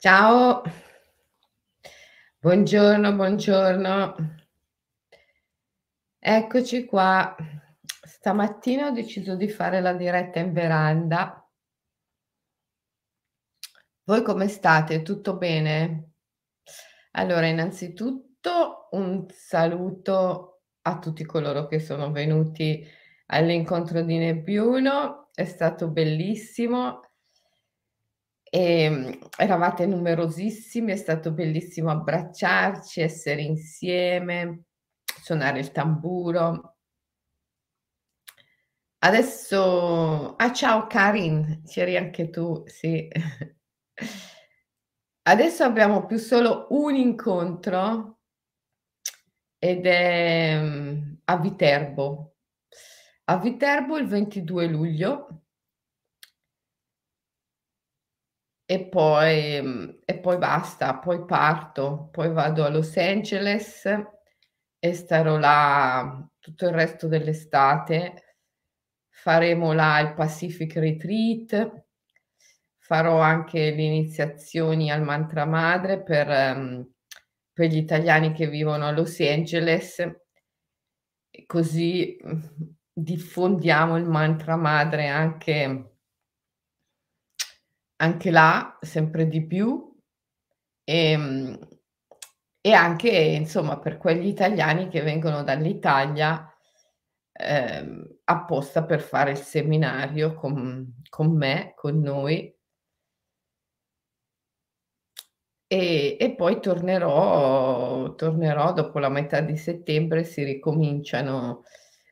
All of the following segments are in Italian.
Ciao. Buongiorno, buongiorno. Eccoci qua. Stamattina ho deciso di fare la diretta in veranda. Voi come state? Tutto bene? Allora, innanzitutto un saluto a tutti coloro che sono venuti all'incontro di Nebbiuno, è stato bellissimo. Ehm, eravate numerosissimi, è stato bellissimo abbracciarci, essere insieme, suonare il tamburo. Adesso ah, ciao Karin, c'eri anche tu, sì. Adesso abbiamo più solo un incontro ed è, mhmm, a Viterbo. A Viterbo il 22 luglio. E poi mhmm, e poi basta, poi parto, poi vado a Los Angeles e starò là tutto il resto dell'estate. Faremo là il Pacific Retreat, farò anche le iniziazioni al mantra madre per mhmm, per gli italiani che vivono a Los Angeles così, mhmm, diffondiamo il mantra madre anche anche là, sempre di più. Ehm, e anche insomma per quegli italiani che vengono dall'Italia, ehm, apposta per fare il seminario con con me, con noi. E e poi tornerò tornerò dopo la metà di settembre, si ricominciano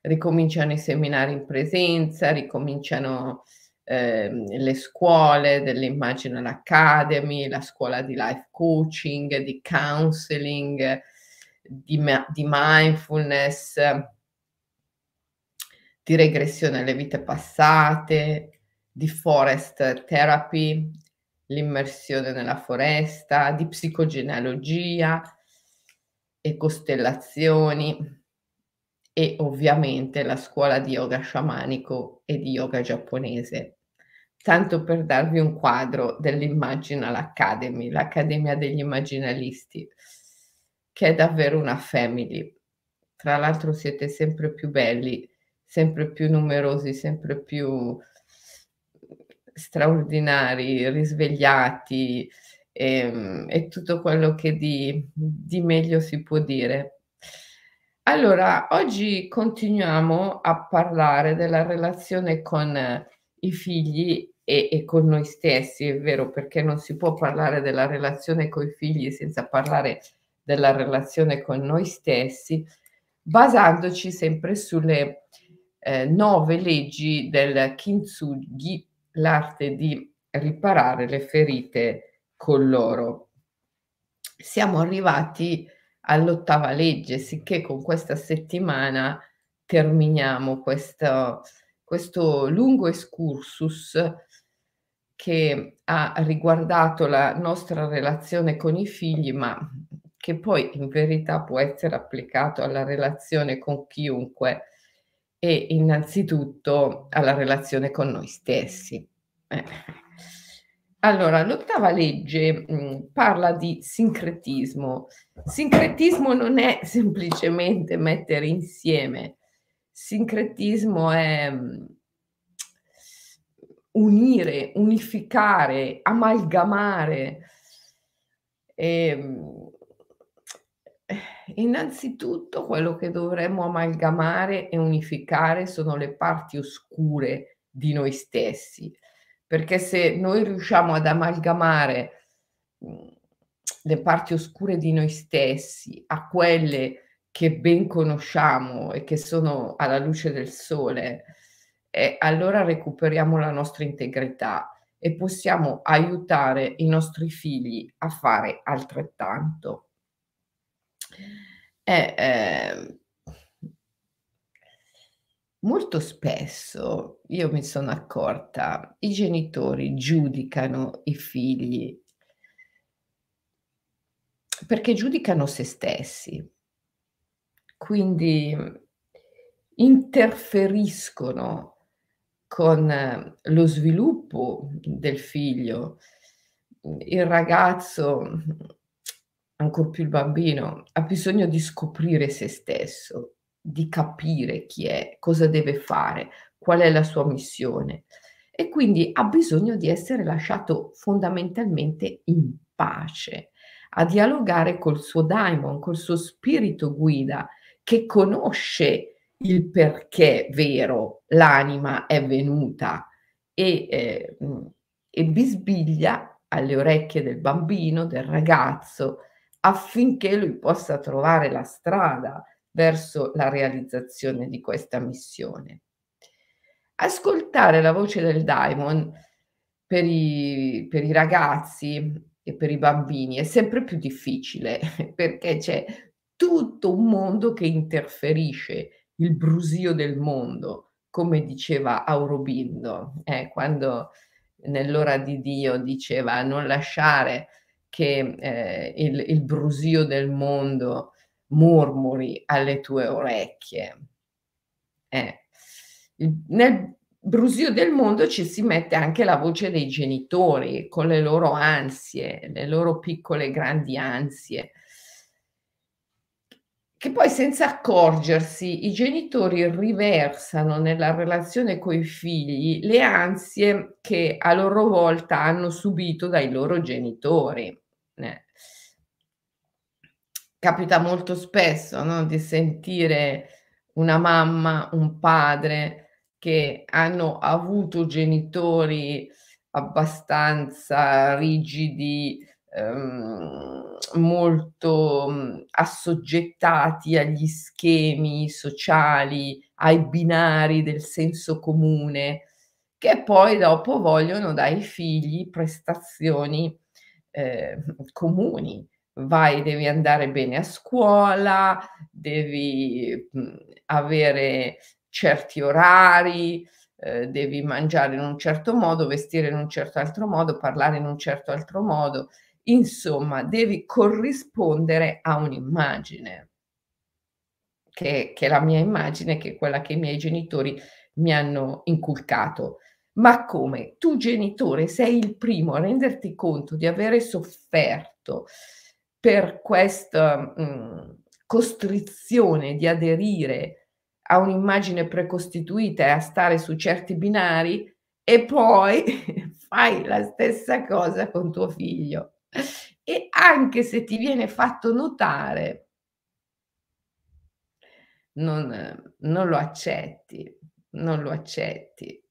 ricominciano i seminari in presenza, ricominciano, ehm, le scuole dell'Imaginal Academy, la scuola di life coaching, di counseling, di di mindfulness di regressione alle vite passate, di forest therapy, l'immersione nella foresta, di psicogenealogia e costellazioni e ovviamente la scuola di yoga sciamanico e di yoga giapponese. Tanto per darvi un quadro dell'Imaginal Academy, l'accademia degli immaginalisti, che è davvero una family. Tra l'altro siete sempre più belli, sempre più numerosi, sempre più straordinari, risvegliati, ehm, e tutto quello che di di meglio si può dire. Allora, oggi continuiamo a parlare della relazione con i figli e e con noi stessi, è vero, perché non si può parlare della relazione coi figli senza parlare della relazione con noi stessi, basandoci sempre sulle, ehm, 9 leggi del Kintsugi, l'arte di riparare le ferite con l'oro. Siamo arrivati all'8ª legge, sicché con questa settimana terminiamo questo questo lungo excursus che ha riguardato la nostra relazione con i figli, ma che poi in verità può essere applicato alla relazione con chiunque e innanzitutto alla relazione con noi stessi. Eh. Allora, l'8ª legge, mhmm, parla di sincretismo. Sincretismo non è semplicemente mettere insieme, sincretismo è, mhmm unire, unificare, amalgamare. Ehm, innanzitutto quello che dovremmo amalgamare e unificare sono le parti oscure di noi stessi, perché se noi riusciamo ad amalgamare, mhmm, le parti oscure di noi stessi a quelle che ben conosciamo e che sono alla luce del sole, eh, allora recuperiamo la nostra integrità e possiamo aiutare i nostri figli a fare altrettanto. Eh, ehm molto spesso io mi sono accorta, i genitori giudicano i figli perché giudicano se stessi. Quindi, interferiscono con lo sviluppo del figlio, il ragazzo, ancor più il bambino, ha bisogno di scoprire se stesso, di capire chi è, cosa deve fare, qual è la sua missione. E quindi ha bisogno di essere lasciato fondamentalmente in pace, a dialogare col suo daimon, col suo spirito guida che conosce il perché vero l'anima è venuta e, ehm, e bisbiglia alle orecchie del bambino, del ragazzo, affinché lui possa trovare la strada verso la realizzazione di questa missione. Ascoltare la voce del daimon per i per i ragazzi e per i bambini è sempre più difficile perché c'è tutto un mondo che interferisce, il brusio del mondo, come diceva Aurobindo, eh, quando nell'ora di Dio diceva non lasciare che eh, il, il brusio del mondo mormori alle tue orecchie. Eh. Nel brusio del mondo ci si mette anche la voce dei genitori con le loro ansie, le loro piccole grandi ansie che poi senza accorgersi i genitori riversano nella relazione coi figli le ansie che a loro volta hanno subito dai loro genitori. Eh. Capita molto spesso, no, di sentire una mamma, un padre che hanno avuto genitori abbastanza rigidi, ehm, molto, mhmm, assoggettati agli schemi sociali, ai binari del senso comune, che poi dopo vogliono dai figli prestazioni, ehm, comuni. Vai, devi andare bene a scuola, devi, mhmm, avere certi orari, ehm, devi mangiare in un certo modo, vestire in un certo altro modo, parlare in un certo altro modo. Insomma, devi corrispondere a un'immagine, che che è la mia immagine, che è quella che i miei genitori mi hanno inculcato. Ma come? Tu genitore sei il primo a renderti conto di avere sofferto per questa, mhmm, costrizione di aderire a un'immagine precostituita e a stare su certi binari e poi fai la stessa cosa con tuo figlio. E anche se ti viene fatto notare non non lo accetti, non lo accetti.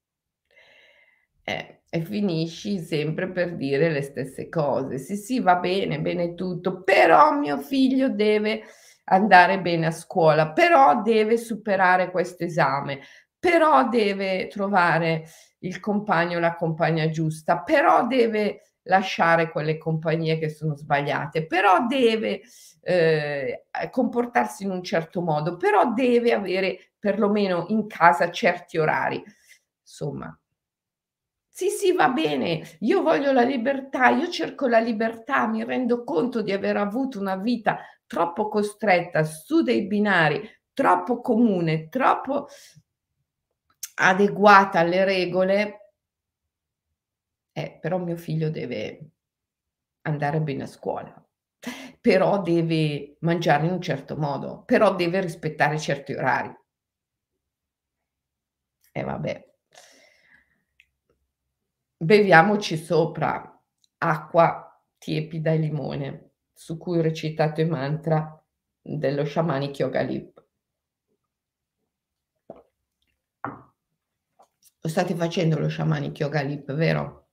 Eh, e finisci sempre per dire le stesse cose. Sì, sì, va bene, bene tutto, però mio figlio deve andare bene a scuola, però deve superare questo esame, però deve trovare il compagno la compagna giusta, però deve lasciare quelle compagnie che sono sbagliate, però deve eh, comportarsi in un certo modo, però deve avere perlomeno in casa certi orari. Insomma, sì, sì, va bene, io voglio la libertà, io cerco la libertà, mi rendo conto di aver avuto una vita troppo costretta su dei binari, troppo comune, troppo adeguata alle regole eh, però mio figlio deve andare bene a scuola, però deve mangiare in un certo modo, però deve rispettare certi orari. E vabbè. Beviamoci sopra acqua tiepida e limone, su cui ho recitato i mantra dello shamanic yoga lip. Lo state facendo lo shamanic yoga lip, vero?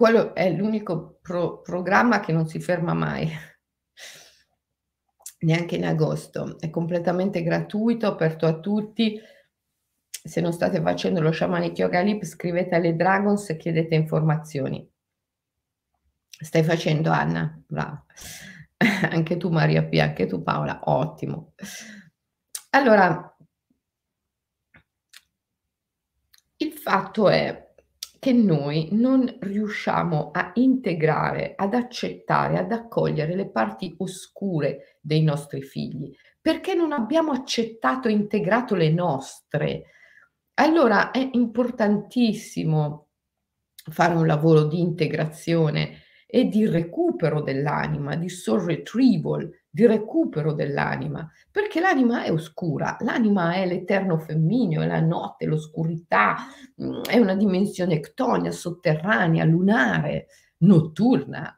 Quello è l'unico pro programma che non si ferma mai. Neanche in agosto. È completamente gratuito, aperto a tutti. Se non state facendo lo Shamanic Yoga Lip, scrivete alle Dragons e chiedete informazioni. Stai facendo Anna? Brava. Anche tu Maria P, anche tu Paola, ottimo. Allora, il fatto è che noi non riusciamo a integrare, ad accettare, ad accogliere le parti oscure dei nostri figli, perché non abbiamo accettato e integrato le nostre. Allora è importantissimo fare un lavoro di integrazione e di recupero dell'anima, di soul retrieval, di recupero dell'anima, perché l'anima è oscura, l'anima è l'eterno femmineo, è la notte, l'oscurità, mhmm, è una dimensione ectonia, sotterranea, lunare, notturna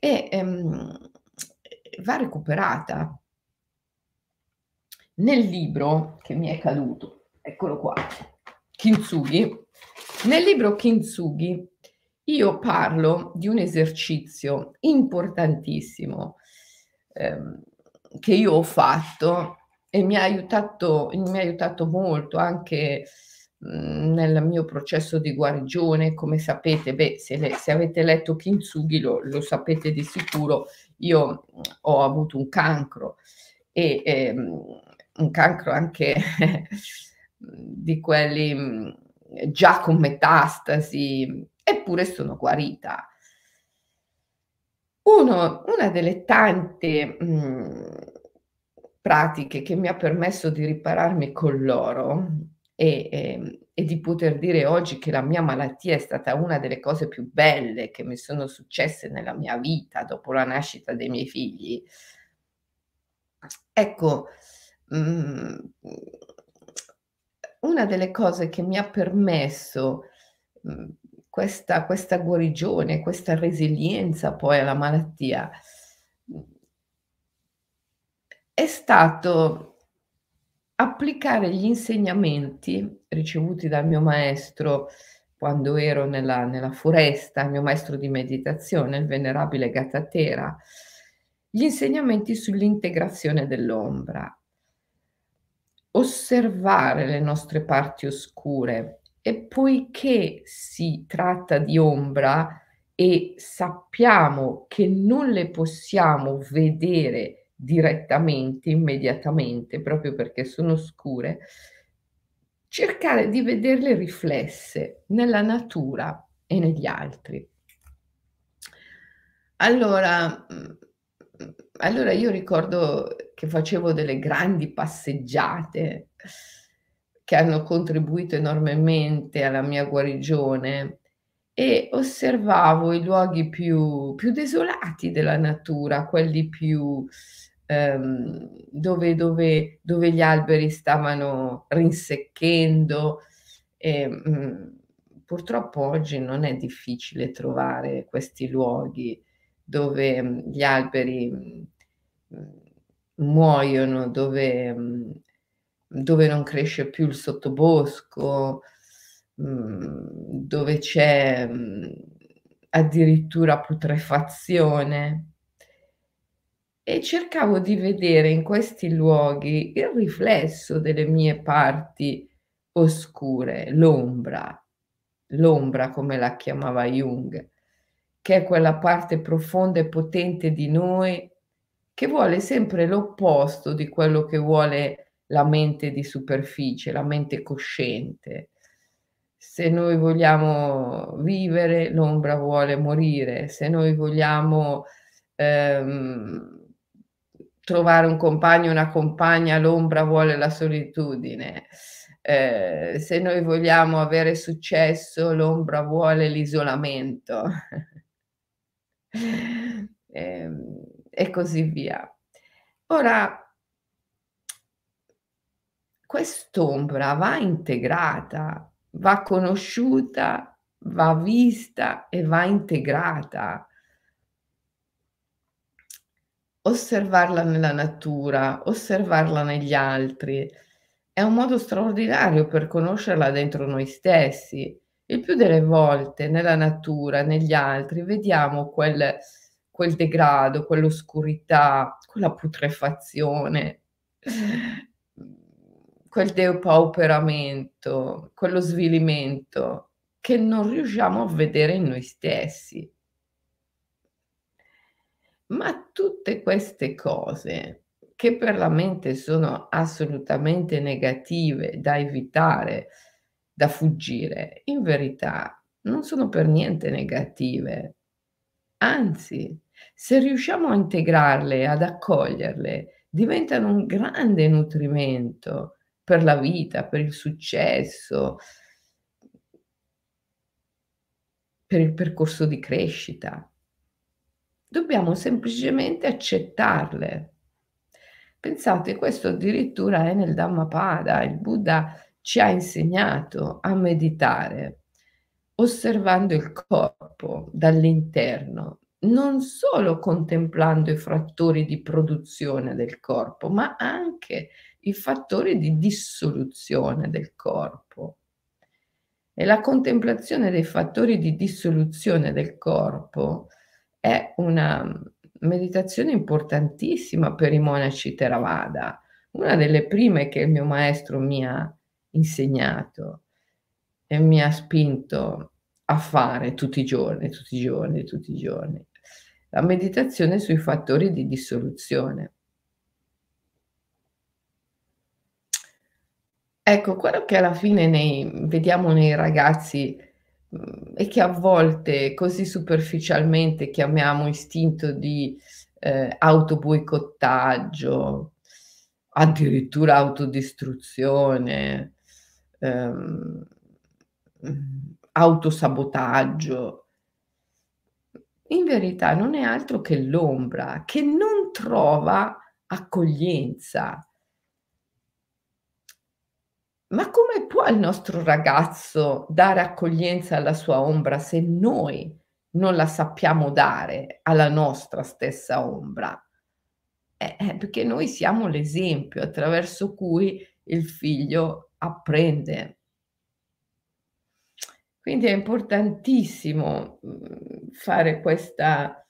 e, ehm, va recuperata. Nel libro che mi è caduto, eccolo qua, Kintsugi, nel libro Kintsugi io parlo di un esercizio importantissimo ehm, che io ho fatto e mi ha aiutato, mi ha aiutato molto anche mhmm, nel mio processo di guarigione. Come sapete, beh, se, le, se avete letto Kintsugi lo, lo, sapete di sicuro, io mhmm, ho avuto un cancro e ehm, un cancro anche di quelli mhmm, già con metastasi, eppure sono guarita. Uno, una delle tante mh, mhmm, pratiche che mi ha permesso di ripararmi con l'oro e, e, ehm, e, di poter dire oggi che la mia malattia è stata una delle cose più belle che mi sono successe nella mia vita dopo la nascita dei miei figli. Ecco, mh, mhmm, una delle cose che mi ha permesso mh, mhmm, questa, questa guarigione, questa resilienza poi alla malattia, è stato applicare gli insegnamenti ricevuti dal mio maestro quando ero nella, nella foresta, il mio maestro di meditazione, il venerabile Gatatera, gli insegnamenti sull'integrazione dell'ombra, osservare le nostre parti oscure, e poiché si tratta di ombra e sappiamo che non le possiamo vedere direttamente, immediatamente, proprio perché sono scure, cercare di vederle riflesse nella natura e negli altri. Allora, mhmm, allora io ricordo che facevo delle grandi passeggiate che hanno contribuito enormemente alla mia guarigione e osservavo i luoghi più, più desolati della natura, quelli più ehm, dove, dove, dove, gli alberi stavano rinsecchendo. E, mh, mm, purtroppo oggi non è difficile trovare questi luoghi dove mm, gli alberi mh, mm, muoiono, dove dove non cresce più il sottobosco, mhmm, dove c'è, mhmm, addirittura putrefazione. E cercavo di vedere in questi luoghi il riflesso delle mie parti oscure, l'ombra, l'ombra come la chiamava Jung, che è quella parte profonda e potente di noi che vuole sempre l'opposto di quello che vuole la mente di superficie, la mente cosciente. Se noi vogliamo vivere, l'ombra vuole morire. Se noi vogliamo ehm, trovare un compagno, una compagna, l'ombra vuole la solitudine. Eh, se noi vogliamo avere successo, l'ombra vuole l'isolamento. e, e così via. Ora, quest'ombra va integrata, va conosciuta, va vista e va integrata. Osservarla nella natura, osservarla negli altri, è un modo straordinario per conoscerla dentro noi stessi. Il più delle volte nella natura, negli altri, vediamo quel, quel degrado, quell'oscurità, quella putrefazione quel depauperamento, quello svilimento che non riusciamo a vedere in noi stessi. Ma tutte queste cose che per la mente sono assolutamente negative, da evitare, da fuggire, in verità non sono per niente negative. Anzi, se riusciamo a integrarle, ad accoglierle, diventano un grande nutrimento per la vita, per il successo. per il percorso di crescita. Dobbiamo semplicemente accettarle. Pensate, questo addirittura è nel Dhammapada, il Buddha ci ha insegnato a meditare osservando il corpo dall'interno, non solo contemplando i fattori di produzione del corpo, ma anche i fattori di dissoluzione del corpo. E la contemplazione dei fattori di dissoluzione del corpo è una meditazione importantissima per i monaci Theravada, una delle prime che il mio maestro mi ha insegnato e mi ha spinto a fare tutti i giorni, tutti i giorni, tutti i giorni. La meditazione sui fattori di dissoluzione. Ecco, quello che alla fine nei vediamo nei ragazzi, mhmm, e che a volte così superficialmente chiamiamo istinto di, ehm, autoboicottaggio, addirittura autodistruzione, ehm, mhmm, autosabotaggio. In verità non è altro che l'ombra che non trova accoglienza. Ma come può il nostro ragazzo dare accoglienza alla sua ombra se noi non la sappiamo dare alla nostra stessa ombra? Eh, eh, perché noi siamo l'esempio attraverso cui il figlio apprende. Quindi è importantissimo, mhmm, fare questa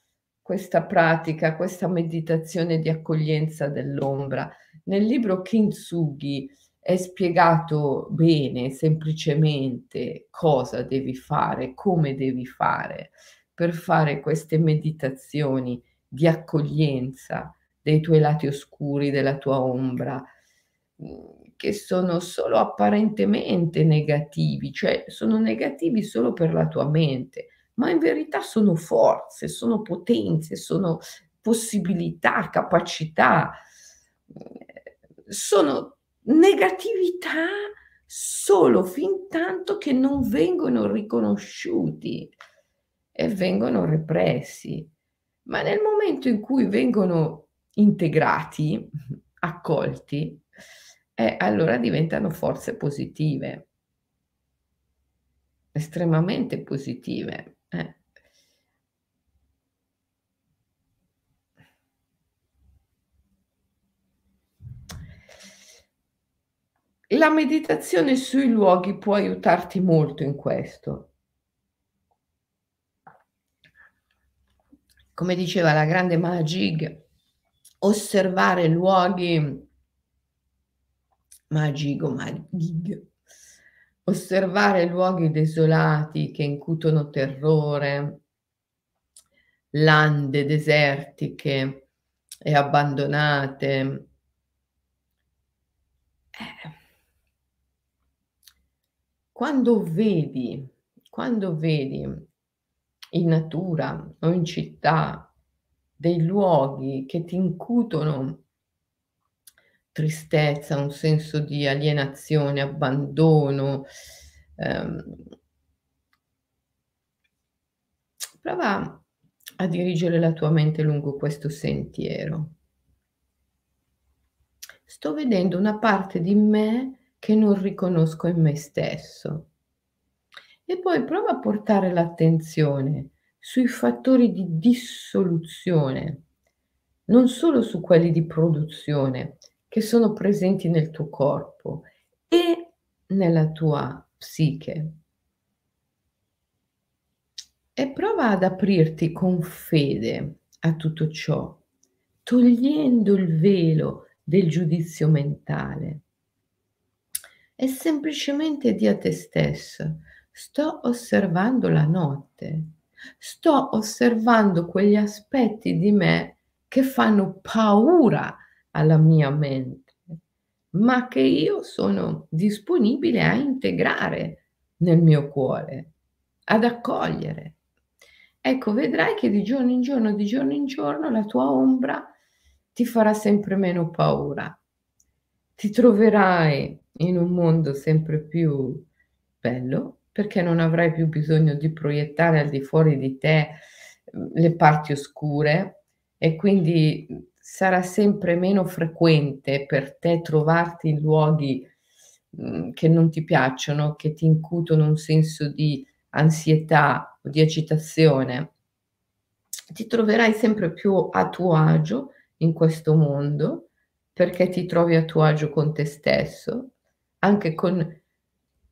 questa pratica, questa meditazione di accoglienza dell'ombra. Nel libro Kintsugi è spiegato bene, semplicemente cosa devi fare, come devi fare per fare queste meditazioni di accoglienza dei tuoi lati oscuri, della tua ombra, mhmm, che sono solo apparentemente negativi, cioè sono negativi solo per la tua mente, ma in verità sono forze, sono potenze, sono possibilità, capacità, mhmm, sono negatività solo fin tanto che non vengono riconosciuti e vengono repressi. Ma nel momento in cui vengono integrati, accolti, eh, allora diventano forze positive, estremamente positive. Eh. La meditazione sui luoghi può aiutarti molto in questo. Come diceva la grande Mahajig, osservare luoghi Magig o Magig, osservare luoghi desolati che incutono terrore, lande desertiche e abbandonate. Eh. Quando vedi quando vedi in natura o in città dei luoghi che ti incutono tristezza, un senso di alienazione, abbandono, ehm prova a dirigere la tua mente lungo questo sentiero. Sto vedendo una parte di me che non riconosco in me stesso. E poi prova a portare l'attenzione sui fattori di dissoluzione, non solo su quelli di produzione, che sono presenti nel tuo corpo e nella tua psiche. E prova ad aprirti con fede a tutto ciò, togliendo il velo del giudizio mentale e semplicemente di a te stesso, sto osservando la notte, sto osservando quegli aspetti di me che fanno paura alla mia mente, ma che io sono disponibile a integrare nel mio cuore, ad accogliere. Ecco, vedrai che di giorno in giorno, di giorno in giorno, la tua ombra ti farà sempre meno paura. Ti troverai in un mondo sempre più bello, perché non avrai più bisogno di proiettare al di fuori di te, mhmm, le parti oscure e quindi, mhmm, sarà sempre meno frequente per te trovarti in luoghi, mhmm, che non ti piacciono, che ti incutono un senso di ansietà o di agitazione. Ti troverai sempre più a tuo agio in questo mondo, perché ti trovi a tuo agio con te stesso, anche con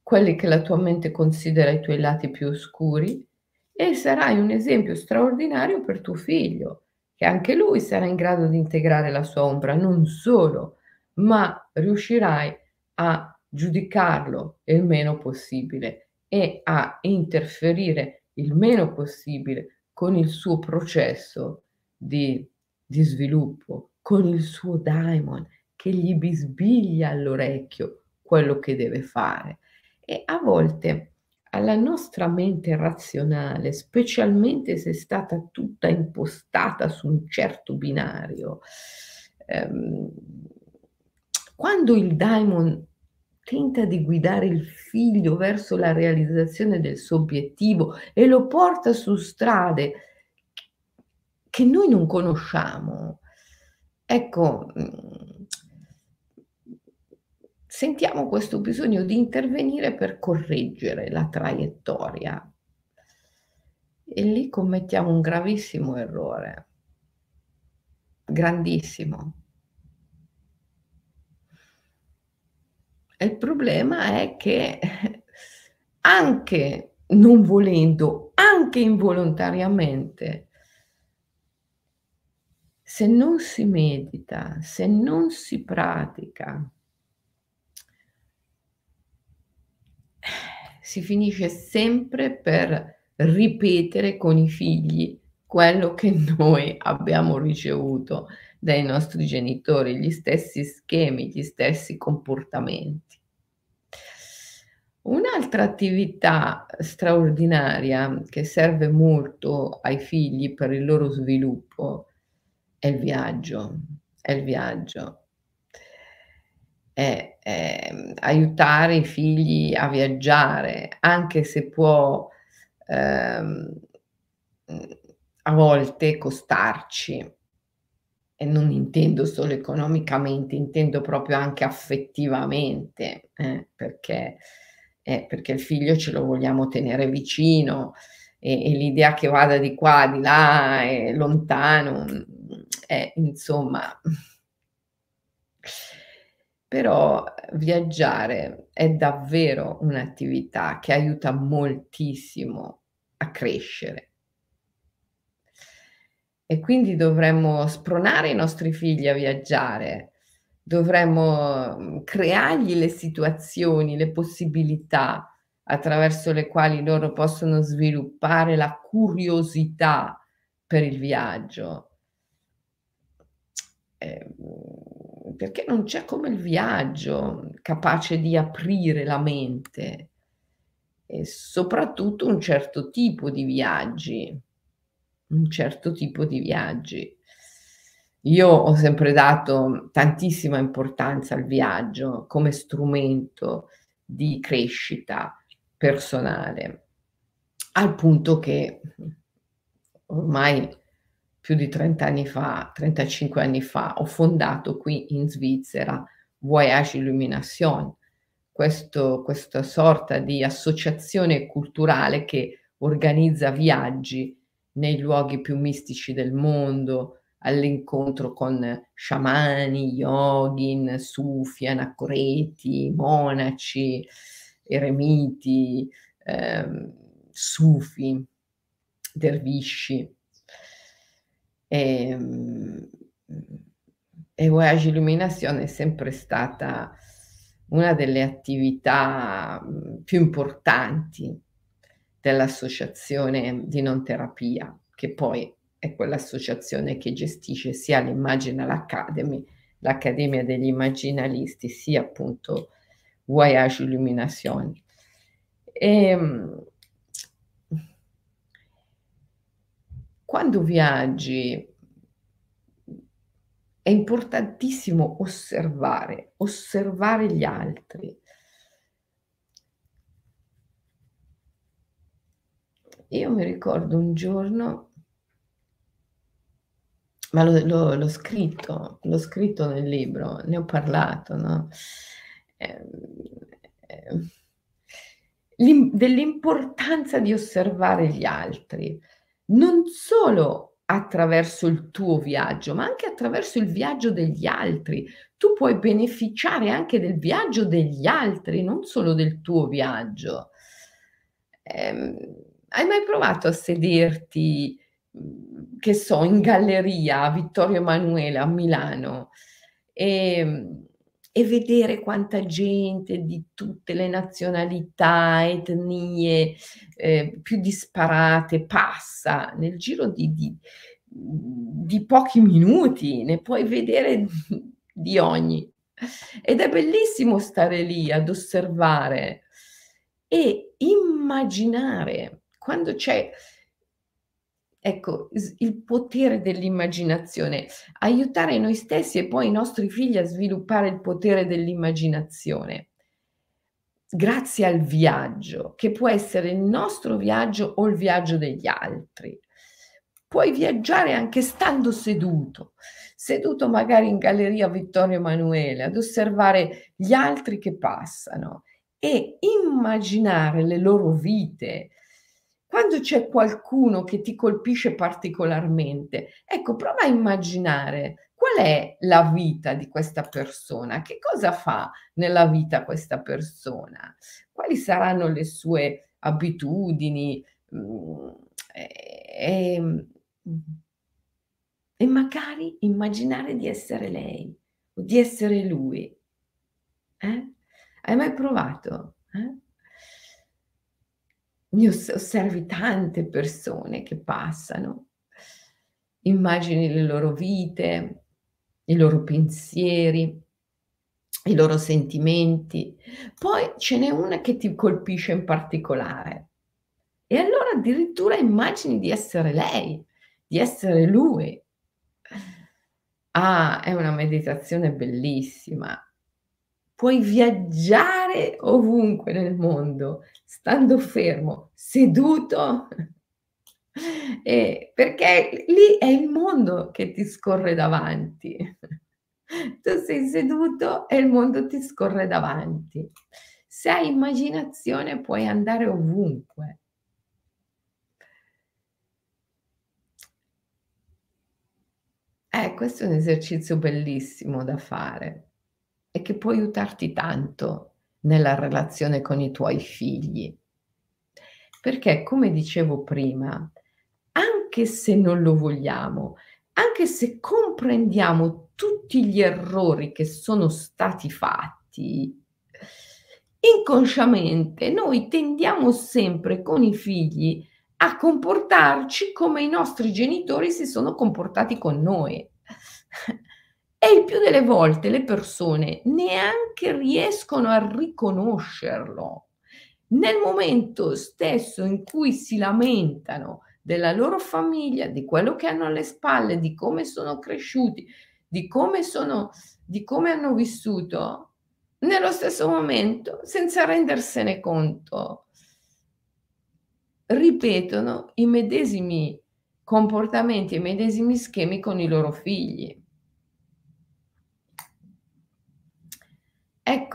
quelli che la tua mente considera i tuoi lati più oscuri e sarai un esempio straordinario per tuo figlio, che anche lui sarà in grado di integrare la sua ombra, non solo, ma riuscirai a giudicarlo il meno possibile e a interferire il meno possibile con il suo processo di di sviluppo, con il suo daimon che gli bisbiglia all'orecchio quello che deve fare. E a volte alla nostra mente razionale, specialmente se è stata tutta impostata su un certo binario, ehm, quando il daimon tenta di guidare il figlio verso la realizzazione del suo obiettivo e lo porta su strade che noi non conosciamo, ecco, mhmm sentiamo questo bisogno di intervenire per correggere la traiettoria. E lì commettiamo un gravissimo errore. Grandissimo. E il problema è che anche non volendo, anche involontariamente se non si medita, se non si pratica si finisce sempre per ripetere con i figli quello che noi abbiamo ricevuto dai nostri genitori, gli stessi schemi, gli stessi comportamenti. Un'altra attività straordinaria che serve molto ai figli per il loro sviluppo è il viaggio, è il viaggio è, ehm, aiutare i figli a viaggiare, anche se può, ehm, a volte costarci. E non intendo solo economicamente, intendo proprio anche affettivamente, eh, perché eh, perché il figlio ce lo vogliamo tenere vicino e l'idea che vada di qua, di là, e lontano, è insomma però viaggiare è davvero un'attività che aiuta moltissimo a crescere. E quindi dovremmo spronare i nostri figli a viaggiare, dovremmo, mhmm, creargli le situazioni, le possibilità attraverso le quali loro possono sviluppare la curiosità per il viaggio. Ehm, perché non c'è come il viaggio capace di aprire la mente e soprattutto un certo tipo di viaggi, un certo tipo di viaggi. Io ho sempre dato tantissima importanza al viaggio come strumento di crescita personale, al punto che ormai più di 30 anni fa, 35 anni fa, ho fondato qui in Svizzera Voyage Illumination, questo, questa sorta di associazione culturale che organizza viaggi nei luoghi più mistici del mondo, all'incontro con sciamani, yogin, sufi, anacoreti, monaci, eremiti, ehm, sufi, dervisci. Ehm, e Voyage Illumination è sempre stata una delle attività, più importanti dell'associazione di non terapia, che poi è quell'associazione che gestisce sia l'Imaginal Academy, l'Accademia degli Immaginalisti, sia appunto Voyage Illumination. Ehm quando viaggi è importantissimo osservare, osservare gli altri. io mi ricordo un giorno ma l'ho l'ho l'ho scritto, l'ho scritto nel libro, ne ho parlato, no, ehm, l'im dell'importanza di osservare gli altri, non solo attraverso il tuo viaggio, ma anche attraverso il viaggio degli altri. Tu puoi beneficiare anche del viaggio degli altri, non solo del tuo viaggio. Ehm, hai mai provato a sederti, mhmm, che so, in galleria a Vittorio Emanuele a Milano, ehm, e vedere quanta gente di tutte le nazionalità, etnie, ehm, più disparate passa nel giro di di di pochi minuti, ne puoi vedere di ogni. Ed è bellissimo stare lì ad osservare e immaginare quando c'è ecco, il potere dell'immaginazione, aiutare noi stessi e poi i nostri figli a sviluppare il potere dell'immaginazione. Grazie al viaggio, che può essere il nostro viaggio o il viaggio degli altri. Puoi viaggiare anche stando seduto, seduto magari in galleria Vittorio Emanuele, ad osservare gli altri che passano e immaginare le loro vite. Quando c'è qualcuno che ti colpisce particolarmente, ecco, prova a immaginare qual è la vita di questa persona, che cosa fa nella vita questa persona, quali saranno le sue abitudini, mhmm, ehm, e magari immaginare di essere lei o di essere lui. Eh? Hai mai provato? Eh? Os osservi tante persone che passano, immagini le loro vite, i loro pensieri, i loro sentimenti. Poi ce n'è una che ti colpisce in particolare e allora addirittura immagini di essere lei, di essere lui. Ah, è una meditazione bellissima. Puoi viaggiare ovunque nel mondo, stando fermo, seduto, e perché lì è il mondo che ti scorre davanti. Tu sei seduto e il mondo ti scorre davanti. Se hai immaginazione puoi andare ovunque. Eh, questo è un esercizio bellissimo da fare e che può aiutarti tanto nella relazione con i tuoi figli. Perché, come dicevo prima, anche se non lo vogliamo, anche se comprendiamo tutti gli errori che sono stati fatti, inconsciamente noi tendiamo sempre con i figli a comportarci come i nostri genitori si sono comportati con noi. E il più delle volte le persone neanche riescono a riconoscerlo. Nel momento stesso in cui si lamentano della loro famiglia, di quello che hanno alle spalle, di come sono cresciuti, di come sono di come hanno vissuto, nello stesso momento, senza rendersene conto, ripetono i medesimi comportamenti, i medesimi schemi con i loro figli.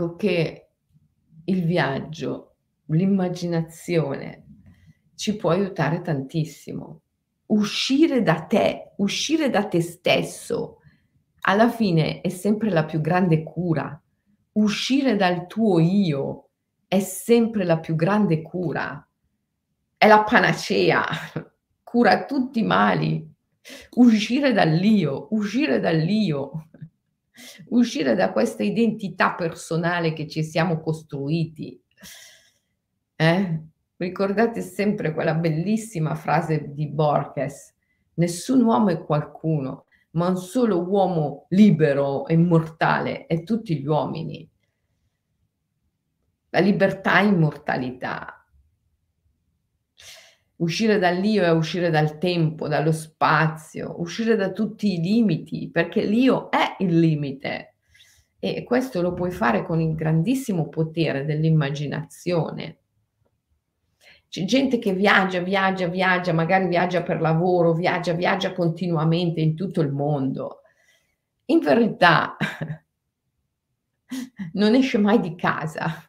Ecco che il viaggio, l'immaginazione ci può aiutare tantissimo. Uscire da te, uscire da te stesso, alla fine è sempre la più grande cura. Uscire dal tuo io è sempre la più grande cura. È la panacea, cura tutti i mali. Uscire dall'io, uscire dall'io uscire da questa identità personale che ci siamo costruiti. Eh? Ricordate sempre quella bellissima frase di Borges, nessun uomo è qualcuno, ma un solo uomo libero e immortale è tutti gli uomini. La libertà è immortalità. Uscire dall'io è uscire dal tempo, dallo spazio, uscire da tutti i limiti, perché l'io è il limite. E questo lo puoi fare con il grandissimo potere dell'immaginazione. C'è gente che viaggia, viaggia, viaggia, magari viaggia per lavoro, viaggia, viaggia continuamente in tutto il mondo. In verità non esce mai di casa.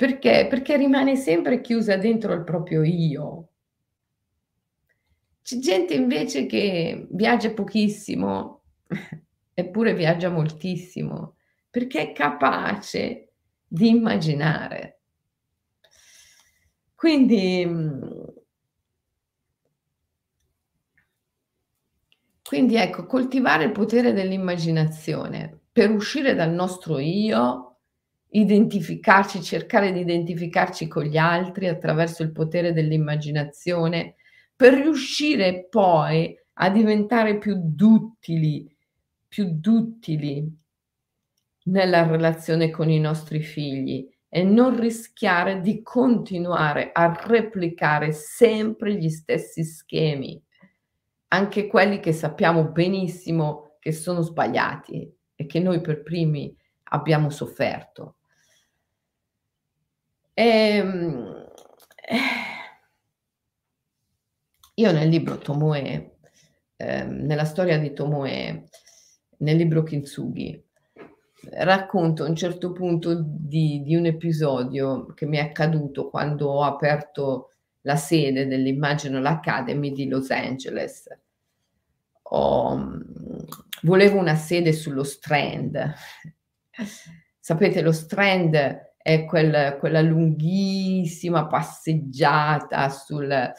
Perché? Perché rimane sempre chiusa dentro il proprio io. C'è gente invece che viaggia pochissimo, eppure viaggia moltissimo, perché è capace di immaginare. Quindi mhmm quindi ecco, coltivare il potere dell'immaginazione per uscire dal nostro io, identificarci, cercare di identificarci con gli altri attraverso il potere dell'immaginazione, per riuscire poi a diventare più duttili, più duttili nella relazione con i nostri figli e non rischiare di continuare a replicare sempre gli stessi schemi, anche quelli che sappiamo benissimo che sono sbagliati e che noi per primi abbiamo sofferto. Ehm, io nel libro Tomoe, ehm, nella storia di Tomoe, nel libro Kintsugi, racconto a un certo punto di di un episodio che mi è accaduto quando ho aperto la sede dell'Imaginal Academy di Los Angeles. Ho mhmm, volevo una sede sullo Strand. Sapete lo Strand è quel quella lunghissima passeggiata sul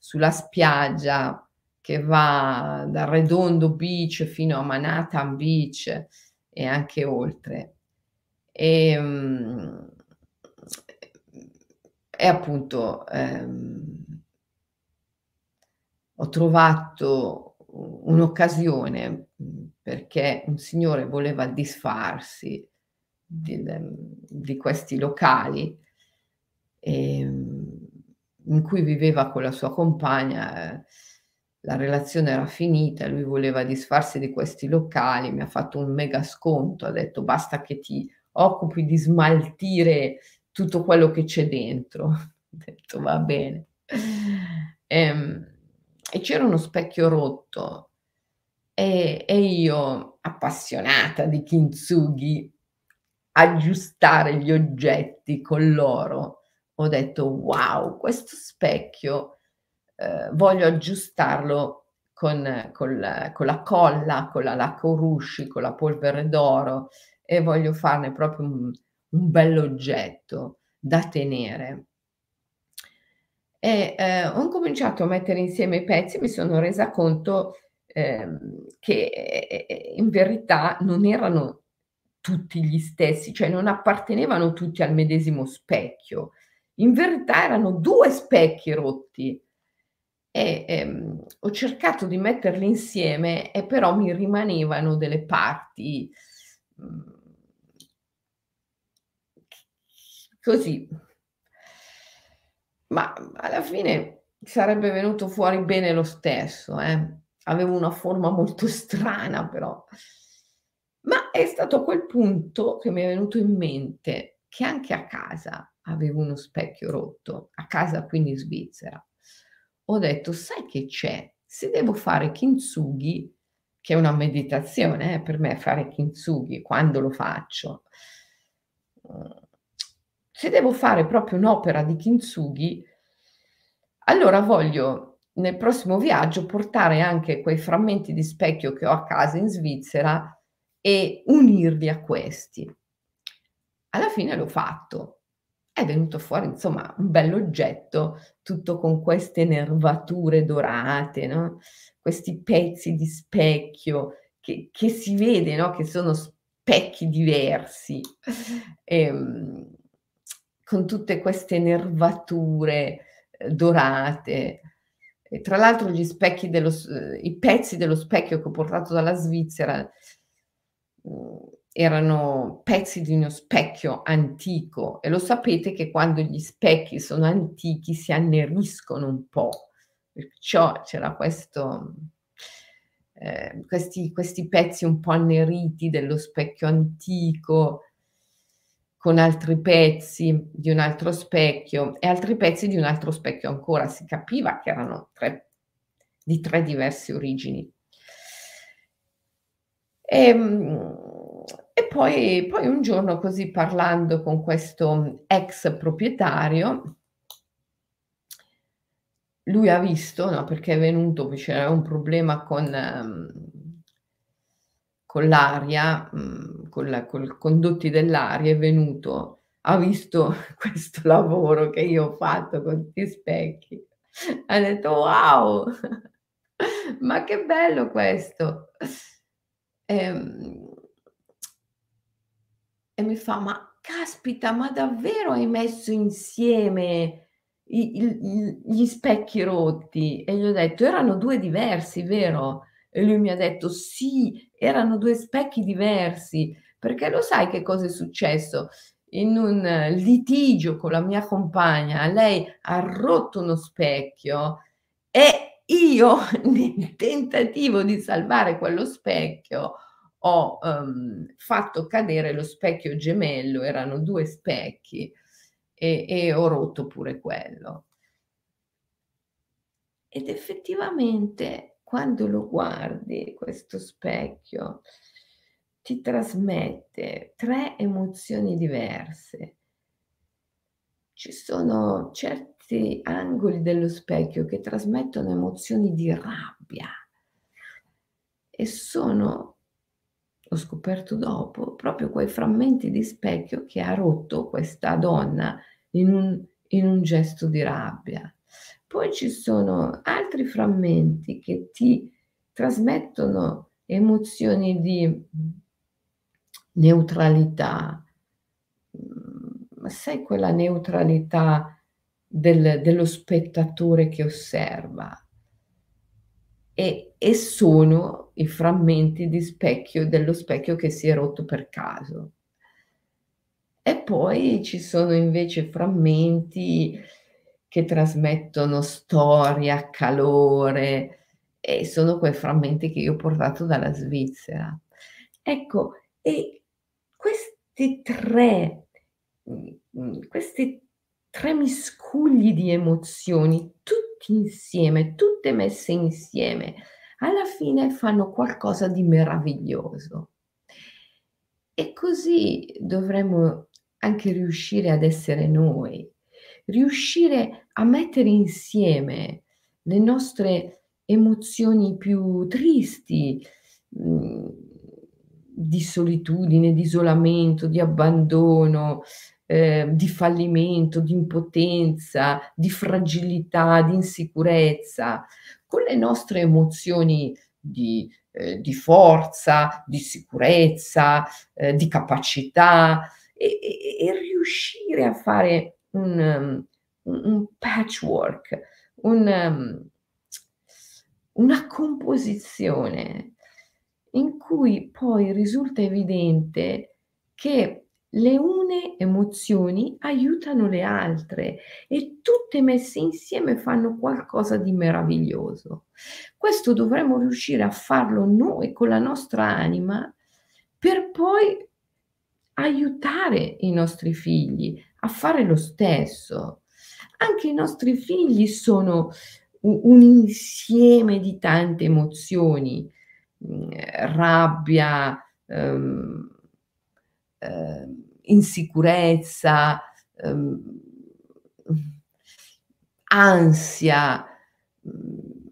sulla spiaggia che va dal Redondo Beach fino a Manhattan Beach e anche oltre. Ehm, e appunto, ehm ho trovato un'occasione, perché un signore voleva disfarsi del di questi locali, ehm, in cui viveva con la sua compagna, ehm la relazione era finita, lui voleva disfarsi di questi locali, mi ha fatto un mega sconto, ha detto: "Basta che ti occupi di smaltire tutto quello che c'è dentro." Ho detto: "Va bene." Ehm, e c'era uno specchio rotto e e io, appassionata di Kintsugi, aggiustare gli oggetti con loro, ho detto: "Wow, questo specchio ehm, voglio aggiustarlo con col con la colla, con la lacquer rouge, con la polvere d'oro e voglio farne proprio un un bell'oggetto da tenere." E, ehm, ho incominciato a mettere insieme i pezzi, mi sono resa conto, ehm, che, e e in verità non erano tutti gli stessi, cioè non appartenevano tutti al medesimo specchio. In verità erano 2 specchi rotti. E, ehm, ho cercato di metterli insieme e però mi rimanevano delle parti, mhmm così. Ma alla fine sarebbe venuto fuori bene lo stesso, eh. Avevo una forma molto strana però. È stato a quel punto che mi è venuto in mente che anche a casa avevo uno specchio rotto, a casa qui in Svizzera. Ho detto: "Sai che c'è? Se devo fare Kintsugi", che è una meditazione eh, per me fare Kintsugi quando lo faccio. Se devo fare proprio un'opera di Kintsugi allora voglio nel prossimo viaggio portare anche quei frammenti di specchio che ho a casa in Svizzera e unirli a questi. Alla fine l'ho fatto. È venuto fuori insomma un bell'oggetto, tutto con queste nervature dorate, no, questi pezzi di specchio che che si vede, no, che sono specchi diversi, ehm, con tutte queste nervature, ehm, dorate. E tra l'altro gli specchi dello i pezzi dello specchio che ho portato dalla Svizzera, erano pezzi di uno specchio antico e lo sapete che quando gli specchi sono antichi si anneriscono un po', perciò c'era questo ehm, questi questi pezzi un po' anneriti dello specchio antico con altri pezzi di un altro specchio e altri pezzi di un altro specchio ancora. Si capiva che erano 3 di 3 diverse origini. Ehm, e poi poi un giorno così parlando con questo ex proprietario lui ha visto, no, perché è venuto, c'era un problema con mhmm, con l'aria, mhmm, con la col condotti dell'aria, è venuto, ha visto questo lavoro che io ho fatto con 'sti specchi, ha detto: "Wow, ma che bello questo!" Ehm e mi fa: "Ma caspita, ma davvero hai messo insieme i il gli specchi rotti?" E gli ho detto: "Erano 2 diversi, vero?" E lui mi ha detto: "Sì, erano 2 specchi diversi." Perché lo sai che cosa è successo? In un litigio con la mia compagna, lei ha rotto uno specchio e io nel tentativo di salvare quello specchio ho, uhm, fatto cadere lo specchio gemello, erano 2 specchi e e ho rotto pure quello. Ed effettivamente quando lo guardi questo specchio, ti trasmette 3 emozioni diverse. Ci sono certi angoli dello specchio che trasmettono emozioni di rabbia e sono l'ho scoperto dopo, proprio quei frammenti di specchio che ha rotto questa donna in un in un gesto di rabbia. Poi ci sono altri frammenti che ti trasmettono emozioni di, neutralità, ma sai quella neutralità del dello spettatore che osserva. E e sono i frammenti di specchio dello specchio che si è rotto per caso. E poi ci sono invece frammenti che trasmettono storia, calore e sono quei frammenti che io ho portato dalla Svizzera. Ecco, e questi 3 mhmm, mhmm, questi 3 miscugli di emozioni, tutti insieme, tutte messe insieme, alla fine fanno qualcosa di meraviglioso. E così dovremmo anche riuscire ad essere noi, riuscire a mettere insieme le nostre emozioni più tristi, mhmm, di solitudine, di isolamento, di abbandono, ehm, di fallimento, di impotenza, di fragilità, di insicurezza, con le nostre emozioni di ehm, di forza, di sicurezza, ehm, di capacità e e e riuscire a fare un un un patchwork, un una composizione in cui poi risulta evidente che le une emozioni aiutano le altre e tutte messe insieme fanno qualcosa di meraviglioso. Questo dovremmo riuscire a farlo noi con la nostra anima per poi aiutare i nostri figli a fare lo stesso. Anche i nostri figli sono un insieme di tante emozioni, mhmm, rabbia, uhm ehm, insicurezza, uhm, ansia,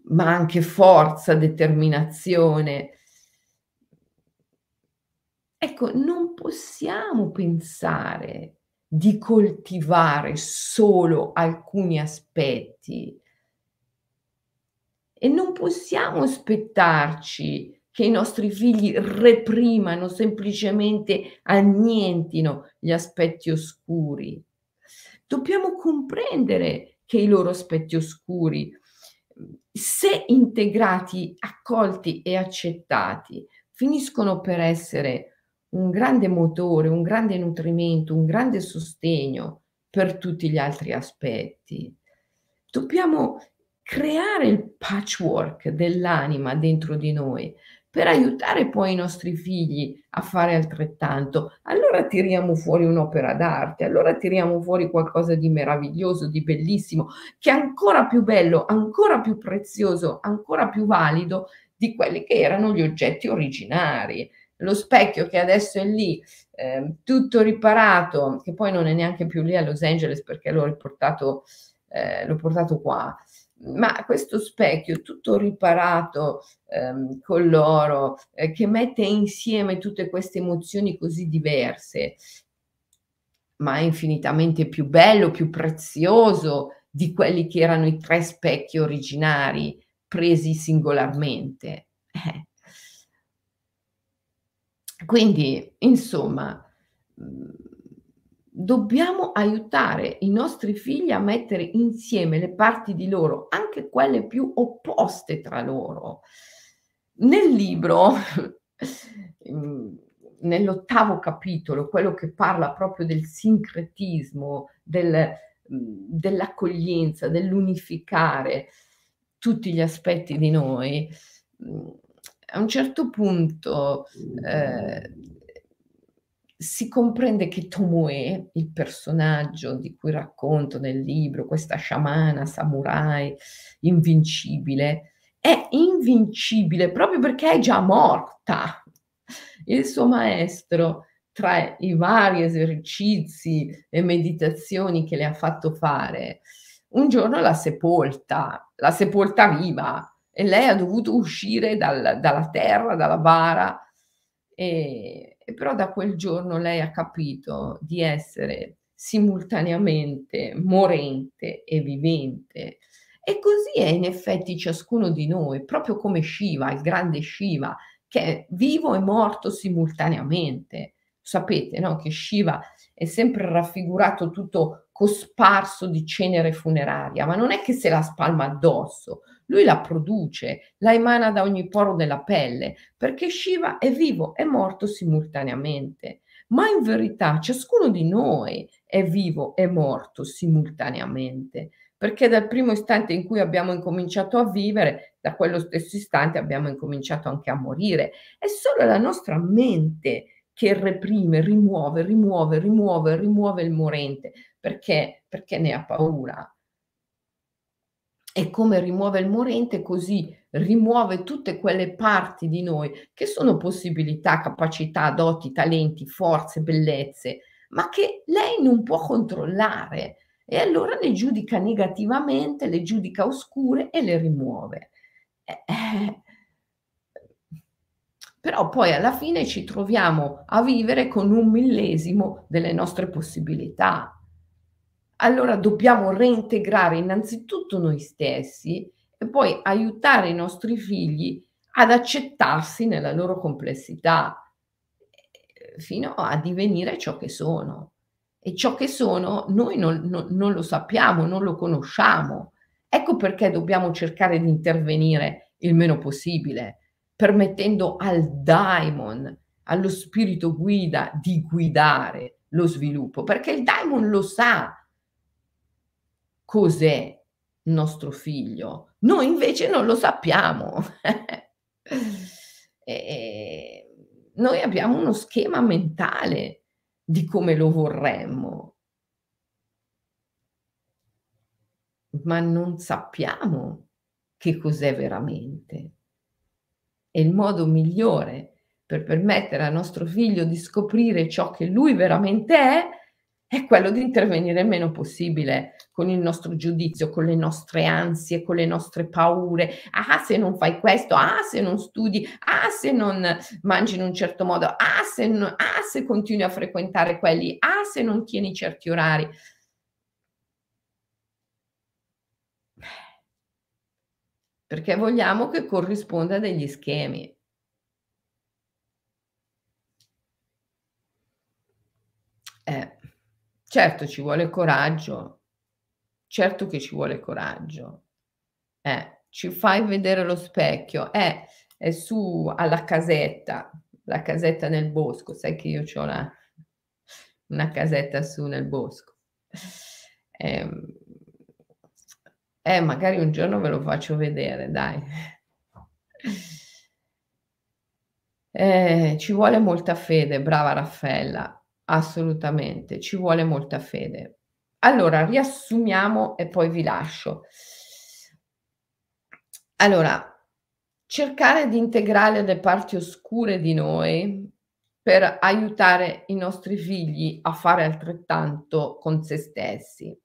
ma anche forza, determinazione. Ecco, non possiamo pensare di coltivare solo alcuni aspetti. E non possiamo aspettarci che i nostri figli reprimano, semplicemente annientino gli aspetti oscuri. Dobbiamo comprendere che i loro aspetti oscuri, se integrati, accolti e accettati, finiscono per essere un grande motore, un grande nutrimento, un grande sostegno per tutti gli altri aspetti. Dobbiamo creare il patchwork dell'anima dentro di noi per aiutare poi i nostri figli a fare altrettanto, allora tiriamo fuori un'opera d'arte, allora tiriamo fuori qualcosa di meraviglioso, di bellissimo, che è ancora più bello, ancora più prezioso, ancora più valido di quelli che erano gli oggetti originari. Lo specchio che adesso è lì, eh, tutto riparato, che poi non è neanche più lì a Los Angeles perché l'ho riportato, eh, l'ho portato qua, ma questo specchio tutto riparato ehm, con l'oro, eh, che mette insieme tutte queste emozioni così diverse, ma infinitamente più bello, più prezioso di quelli che erano i tre specchi originari presi singolarmente. Eh. Quindi, insomma, mhmm, dobbiamo aiutare i nostri figli a mettere insieme le parti di loro, anche quelle più opposte tra loro. Nel libro, nell'ottavo capitolo, quello che parla proprio del sincretismo, del, dell'accoglienza, dell'unificare tutti gli aspetti di noi, a un certo punto eh, si comprende che Tomoe, il personaggio di cui racconto nel libro, questa sciamana samurai invincibile, è invincibile proprio perché è già morta. Il suo maestro, tra i vari esercizi e meditazioni che le ha fatto fare, un giorno l'ha sepolta, l'ha sepolta viva e lei ha dovuto uscire dal, dalla terra, dalla bara, e, e però da quel giorno lei ha capito di essere simultaneamente morente e vivente. E così è in effetti ciascuno di noi, proprio come Shiva, il grande Shiva, che è vivo e morto simultaneamente. Sapete no? che Shiva è sempre raffigurato tutto cosparso di cenere funeraria, ma non è che se la spalma addosso, lui la produce, la emana da ogni poro della pelle, perché Shiva è vivo e morto simultaneamente. Ma in verità ciascuno di noi è vivo e morto simultaneamente, perché dal primo istante in cui abbiamo incominciato a vivere, da quello stesso istante abbiamo incominciato anche a morire. È solo la nostra mente che reprime, rimuove, rimuove, rimuove, rimuove il morente, perché? Perché ne ha paura e come rimuove il morente, così rimuove tutte quelle parti di noi che sono possibilità, capacità, doti, talenti, forze, bellezze, ma che lei non può controllare. E allora le giudica negativamente, le giudica oscure e le rimuove. Eh, eh, però poi alla fine ci troviamo a vivere con un millesimo delle nostre possibilità allora dobbiamo reintegrare innanzitutto noi stessi e poi aiutare i nostri figli ad accettarsi nella loro complessità, eh, fino a divenire ciò che sono. E ciò che sono noi non, non, non lo sappiamo, non lo conosciamo. Ecco perché dobbiamo cercare di intervenire il meno possibile, permettendo al daimon, allo spirito guida, di guidare lo sviluppo, perché il daimon lo sa cos'è nostro figlio. Noi invece non lo sappiamo. e noi abbiamo uno schema mentale di come lo vorremmo, ma non sappiamo che cos'è veramente. E il modo migliore per permettere al nostro figlio di scoprire ciò che lui veramente è è quello di intervenire il meno possibile con il nostro giudizio, con le nostre ansie, con le nostre paure. Ah, se non fai questo, ah, se non studi, ah, se non mangi in un certo modo, ah, se, non, ah, se continui a frequentare quelli, ah, se non tieni certi orari. Perché vogliamo che corrisponda a degli schemi. Eh. Certo ci vuole coraggio, certo che ci vuole coraggio. Eh, ci fai vedere lo specchio, eh, è su alla casetta, la casetta nel bosco, sai che io c'ho una una casetta su nel bosco. Ehm, eh, magari un giorno ve lo faccio vedere, dai. Eh, ci vuole molta fede, brava Raffaella, assolutamente, ci vuole molta fede. Allora, riassumiamo e poi vi lascio. Allora, cercare di integrare le parti oscure di noi per aiutare i nostri figli a fare altrettanto con se stessi.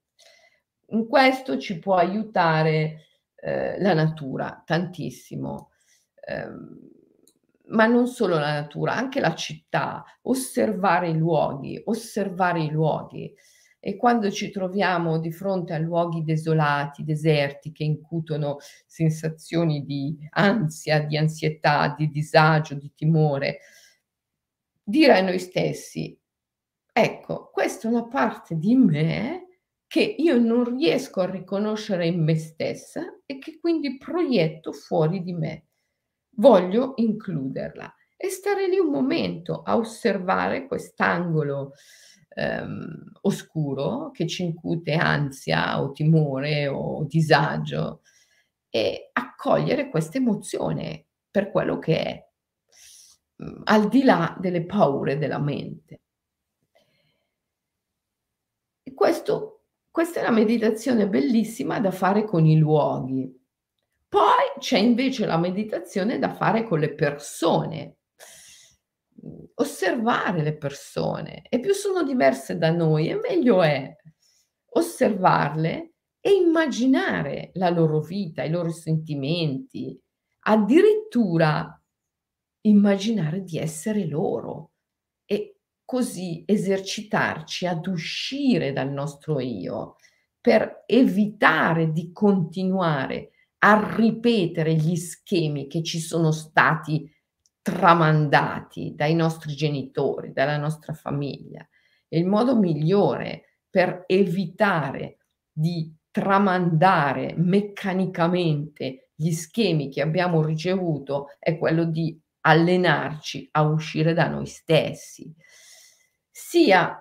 In questo ci può aiutare, ehm, la natura tantissimo. Ehm, ma non solo la natura, anche la città, osservare i luoghi, osservare i luoghi. E quando ci troviamo di fronte a luoghi desolati, deserti, che incutono sensazioni di ansia, di ansietà, di disagio, di timore, dire a noi stessi: "Ecco, questa è una parte di me che io non riesco a riconoscere in me stessa e che quindi proietto fuori di me. Voglio includerla." E stare lì un momento a osservare quest'angolo, ehm, oscuro che ci incute ansia o timore o disagio e accogliere questa emozione per quello che è, mhmm, al di là delle paure della mente. Questo questa è una meditazione bellissima da fare con i luoghi. Poi c'è invece la meditazione da fare con le persone. Osservare le persone e più sono diverse da noi e meglio è osservarle e immaginare la loro vita, i loro sentimenti, addirittura immaginare di essere loro e così esercitarci ad uscire dal nostro io per evitare di continuare a ripetere gli schemi che ci sono stati tramandati dai nostri genitori, dalla nostra famiglia. E il modo migliore per evitare di tramandare meccanicamente gli schemi che abbiamo ricevuto è quello di allenarci a uscire da noi stessi, sia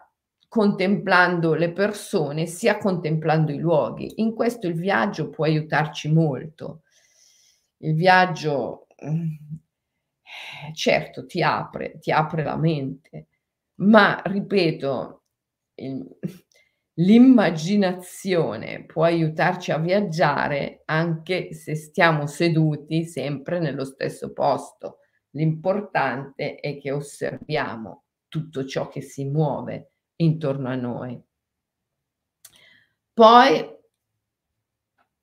contemplando le persone, sia contemplando i luoghi. In questo il viaggio può aiutarci molto. Il viaggio, mhmm, certo ti apre ti apre la mente, ma ripeto, il l'immaginazione può aiutarci a viaggiare anche se stiamo seduti sempre nello stesso posto. L'importante è che osserviamo tutto ciò che si muove intorno a noi. Poi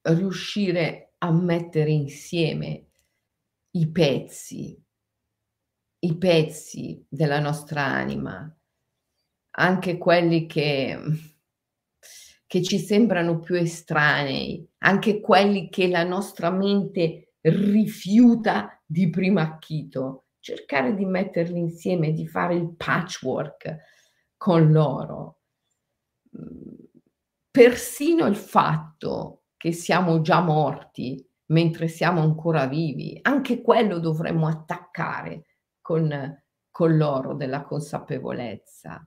riuscire a mettere insieme i pezzi i pezzi della nostra anima, anche quelli che che ci sembrano più estranei, anche quelli che la nostra mente rifiuta di primo acchito, cercare di metterli insieme, di fare il patchwork con loro. Persino il fatto che siamo già morti mentre siamo ancora vivi, anche quello dovremmo attaccare con con l'oro della consapevolezza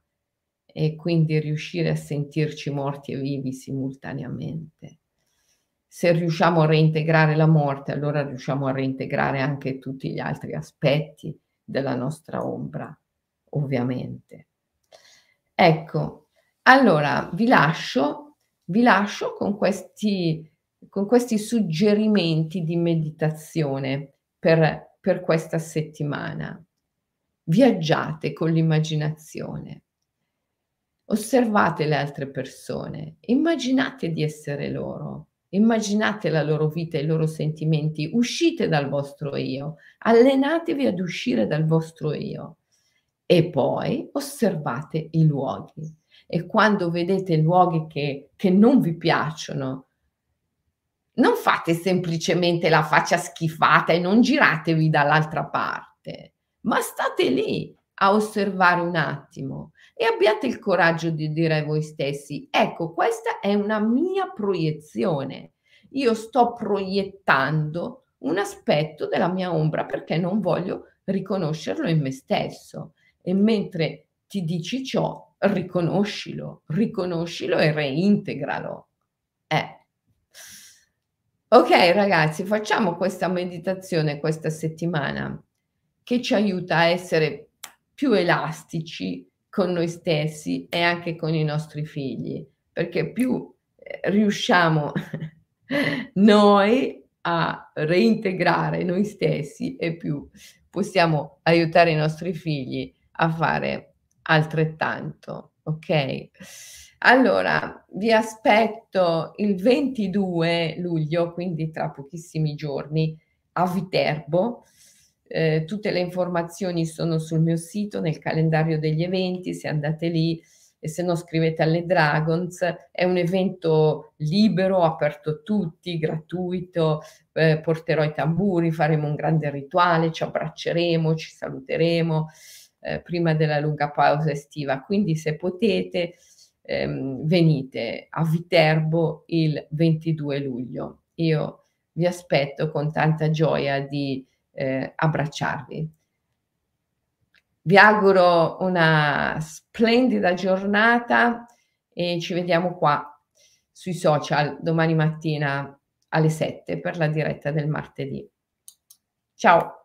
e quindi riuscire a sentirci morti e vivi simultaneamente. Se riusciamo a reintegrare la morte, allora riusciamo a reintegrare anche tutti gli altri aspetti della nostra ombra, ovviamente. Ecco, allora vi lascio vi lascio con questi con questi suggerimenti di meditazione per per questa settimana. Viaggiate con l'immaginazione. Osservate le altre persone, immaginate di essere loro, immaginate la loro vita, i loro sentimenti, uscite dal vostro io, allenatevi ad uscire dal vostro io e poi osservate i luoghi. E quando vedete luoghi che, che non vi piacciono, non fate semplicemente la faccia schifata e non giratevi dall'altra parte, ma state lì a osservare un attimo e abbiate il coraggio di dire a voi stessi, ecco, questa è una mia proiezione. Io sto proiettando un aspetto della mia ombra perché non voglio riconoscerlo in me stesso. E mentre ti dici ciò, riconoscilo, riconoscilo e reintegralo. Eh. Ok ragazzi, facciamo questa meditazione questa settimana che ci aiuta a essere più elastici con noi stessi e anche con i nostri figli, perché più eh, riusciamo noi a reintegrare noi stessi e più possiamo aiutare i nostri figli a fare altrettanto, ok? Allora, vi aspetto il 22 luglio, quindi tra pochissimi giorni, a Viterbo. Eh, tutte le informazioni sono sul mio sito, nel calendario degli eventi, se andate lì e se no scrivete alle Dragons. È un evento libero, aperto a tutti, gratuito, eh, porterò i tamburi, faremo un grande rituale, ci abbracceremo, ci saluteremo eh, prima della lunga pausa estiva. Quindi se potete ehm, venite a Viterbo il 22 luglio. Io vi aspetto con tanta gioia di eh, abbracciarvi. Vi auguro una splendida giornata e ci vediamo qua sui social domani mattina alle 7 per la diretta del martedì. Ciao!